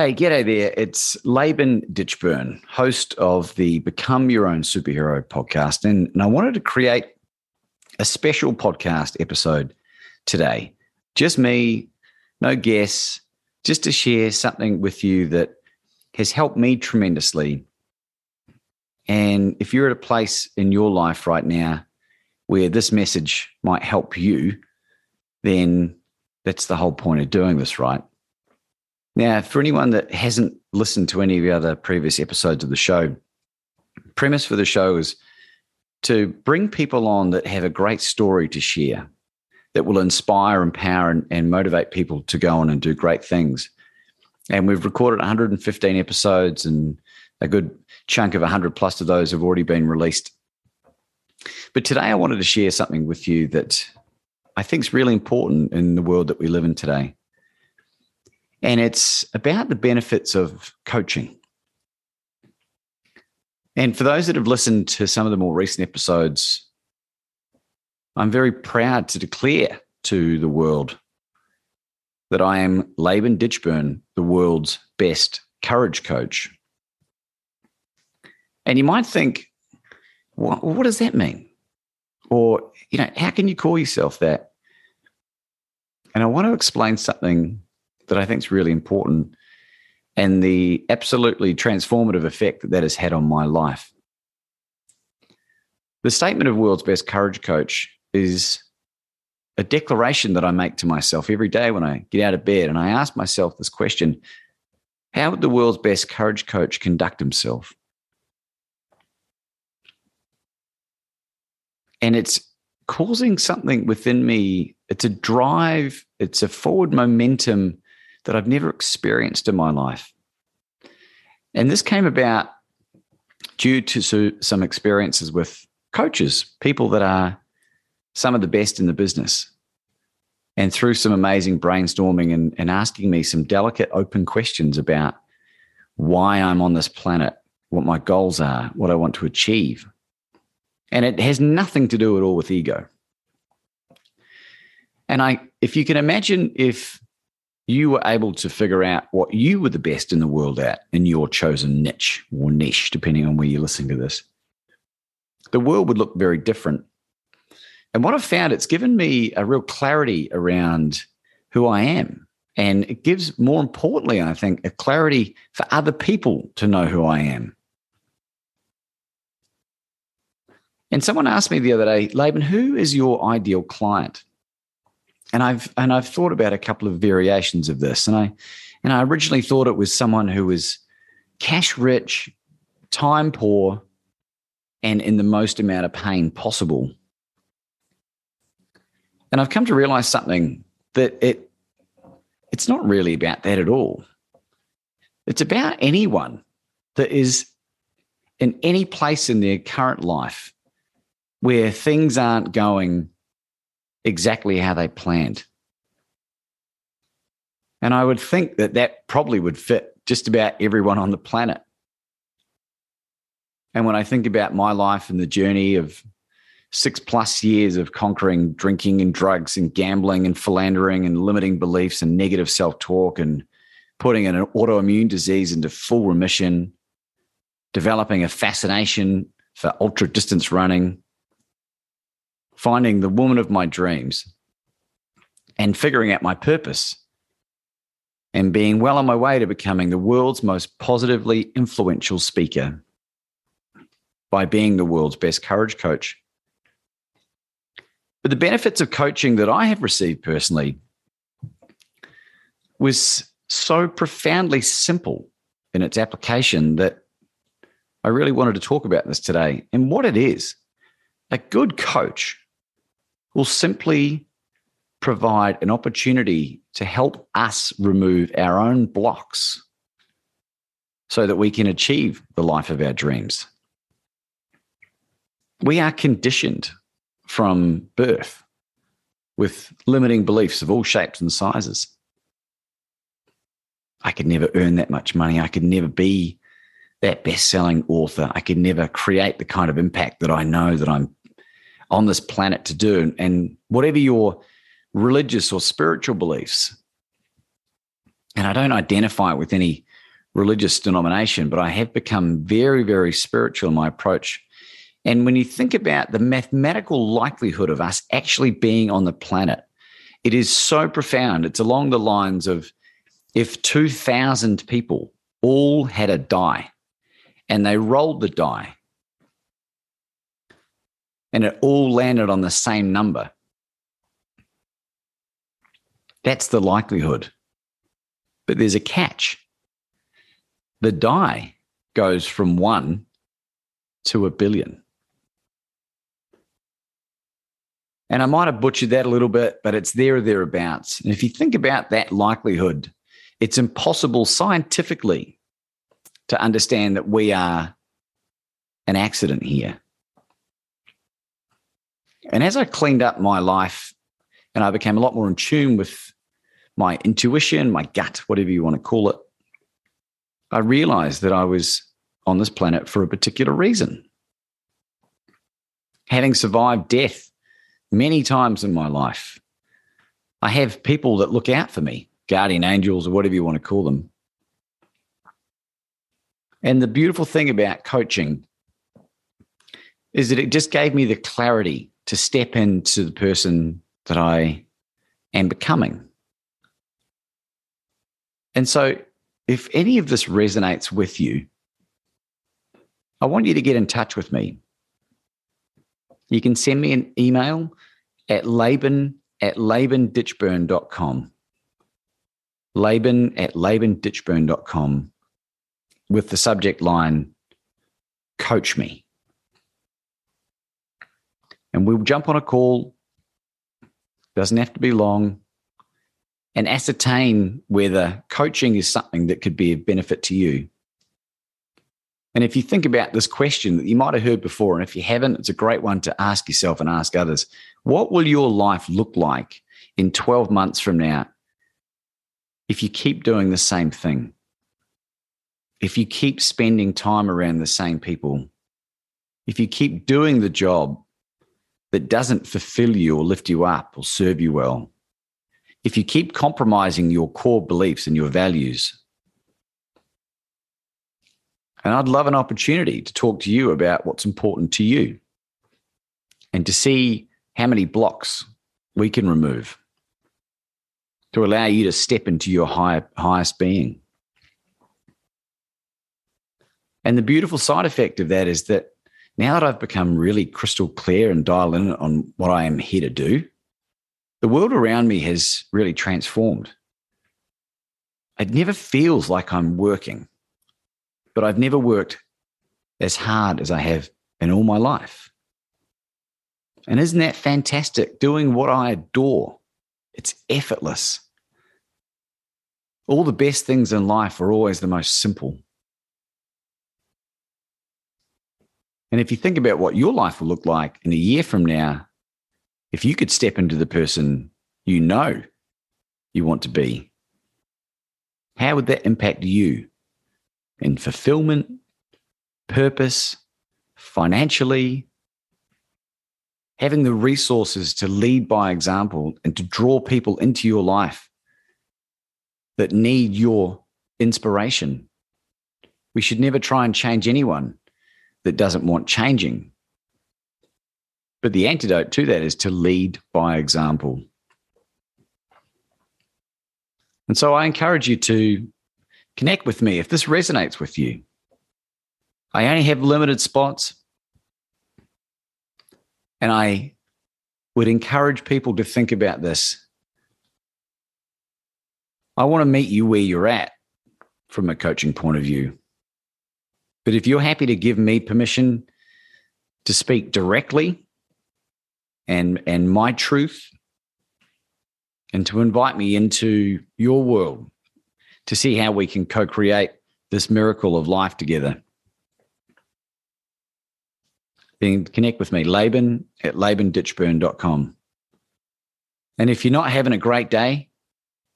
Hey, g'day there. It's Laban Ditchburn, host of the Become Your Own Superhero podcast. And, and I wanted to create a special podcast episode today. Just me, no guests, just to share something with you that has helped me tremendously. And if you're at a place in your life right now where this message might help you, then that's the whole point of doing this, right? Now, for anyone that hasn't listened to any of the other previous episodes of the show, premise for the show is to bring people on that have a great story to share that will inspire, empower, and, and motivate people to go on and do great things. And we've recorded 115 episodes, and a good chunk of 100 plus of those have already been released. But today, I wanted to share something with you that I think is really important in the world that we live in today. And it's about the benefits of coaching. And for those that have listened to some of the more recent episodes, I'm very proud to declare to the world that I am Laban Ditchburn, the world's best courage coach. And you might think, what, what does that mean? Or, you know, how can you call yourself that? And I want to explain something that I think is really important and the absolutely transformative effect that that has had on my life. The statement of World's Best Courage Coach is a declaration that I make to myself every day when I get out of bed. And I ask myself this question How would the world's best courage coach conduct himself? And it's causing something within me. It's a drive, it's a forward momentum that I've never experienced in my life. And this came about due to some experiences with coaches, people that are some of the best in the business. And through some amazing brainstorming and, and asking me some delicate, open questions about why I'm on this planet, what my goals are, what I want to achieve. And it has nothing to do at all with ego. And I, if you can imagine if you were able to figure out what you were the best in the world at in your chosen niche or niche, depending on where you're listening to this, the world would look very different. And what I've found, it's given me a real clarity around who I am. And it gives, more importantly, I think, a clarity for other people to know who I am. And someone asked me the other day, Laban, who is your ideal client? And I've and I've thought about a couple of variations of this, and I and I originally thought it was someone who was cash rich, time poor, and in the most amount of pain possible. And I've come to realize something that it it's not really about that at all. It's about anyone that is in any place in their current life where things aren't going exactly how they planned. And I would think that that probably would fit just about everyone on the planet. And when I think about my life and the journey of six plus years of conquering drinking and drugs and gambling and philandering and limiting beliefs and negative self talk and putting an autoimmune disease into full remission, developing a fascination for ultra distance running, finding the woman of my dreams and figuring out my purpose and being well on my way to becoming the world's most positively influential speaker by being the world's best courage coach. But the benefits of coaching that I have received personally was so profoundly simple in its application that I really wanted to talk about this today and what it is. A good coach will simply provide an opportunity to help us remove our own blocks so that we can achieve the life of our dreams. We are conditioned from birth with limiting beliefs of all shapes and sizes. I could never earn that much money. I could never be that best selling author. I could never create the kind of impact that I know that I'm on this planet to do. And whatever your religious or spiritual beliefs, and I don't identify with any religious denomination, but I have become very, very spiritual in my approach. And when you think about the mathematical likelihood of us actually being on the planet, it is so profound. It's along the lines of if 2,000 people all had a die and they rolled the die and it all landed on the same number, that's the likelihood. But there's a catch. The die goes from one to a billion. And I might have butchered that a little bit, but it's there or thereabouts. And if you think about that likelihood, it's impossible scientifically to understand that we are an accident here. And as I cleaned up my life and I became a lot more in tune with my intuition, my gut, whatever you want to call it, I realized that I was on this planet for a particular reason. Having survived death many times in my life, I have people that look out for me guardian angels or whatever you want to call them. And the beautiful thing about coaching is that it just gave me the clarity to step into the person that I am becoming. And so, if any of this resonates with you, I want you to get in touch with me. You can send me an email at laban at labanditchburn.com. Laban at labanditchburn.com with the subject line, Coach Me. And we'll jump on a call, doesn't have to be long, and ascertain whether coaching is something that could be of benefit to you. And if you think about this question that you might have heard before, and if you haven't, it's a great one to ask yourself and ask others. What will your life look like in 12 months from now if you keep doing the same thing, if you keep spending time around the same people, if you keep doing the job that doesn't fulfill you or lift you up or serve you well, if you keep compromising your core beliefs and your values, and I'd love an opportunity to talk to you about what's important to you and to see how many blocks we can remove to allow you to step into your high, highest being. And the beautiful side effect of that is that now that I've become really crystal clear and dial in on what I am here to do, the world around me has really transformed. It never feels like I'm working, but I've never worked as hard as I have in all my life. And isn't that fantastic? Doing what I adore it's effortless. All the best things in life are always the most simple. And if you think about what your life will look like in a year from now, if you could step into the person you know you want to be, how would that impact you in fulfillment, purpose, financially, having the resources to lead by example and to draw people into your life that need your inspiration. We should never try and change anyone that doesn't want changing. But the antidote to that is to lead by example. And so I encourage you to connect with me if this resonates with you. I only have limited spots. And I would encourage people to think about this. I want to meet you where you're at from a coaching point of view. But if you're happy to give me permission to speak directly and and my truth and to invite me into your world to see how we can co-create this miracle of life together then connect with me laban at labanditchburn.com and if you're not having a great day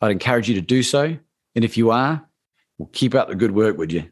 i'd encourage you to do so. And if you are well, keep up the good work would you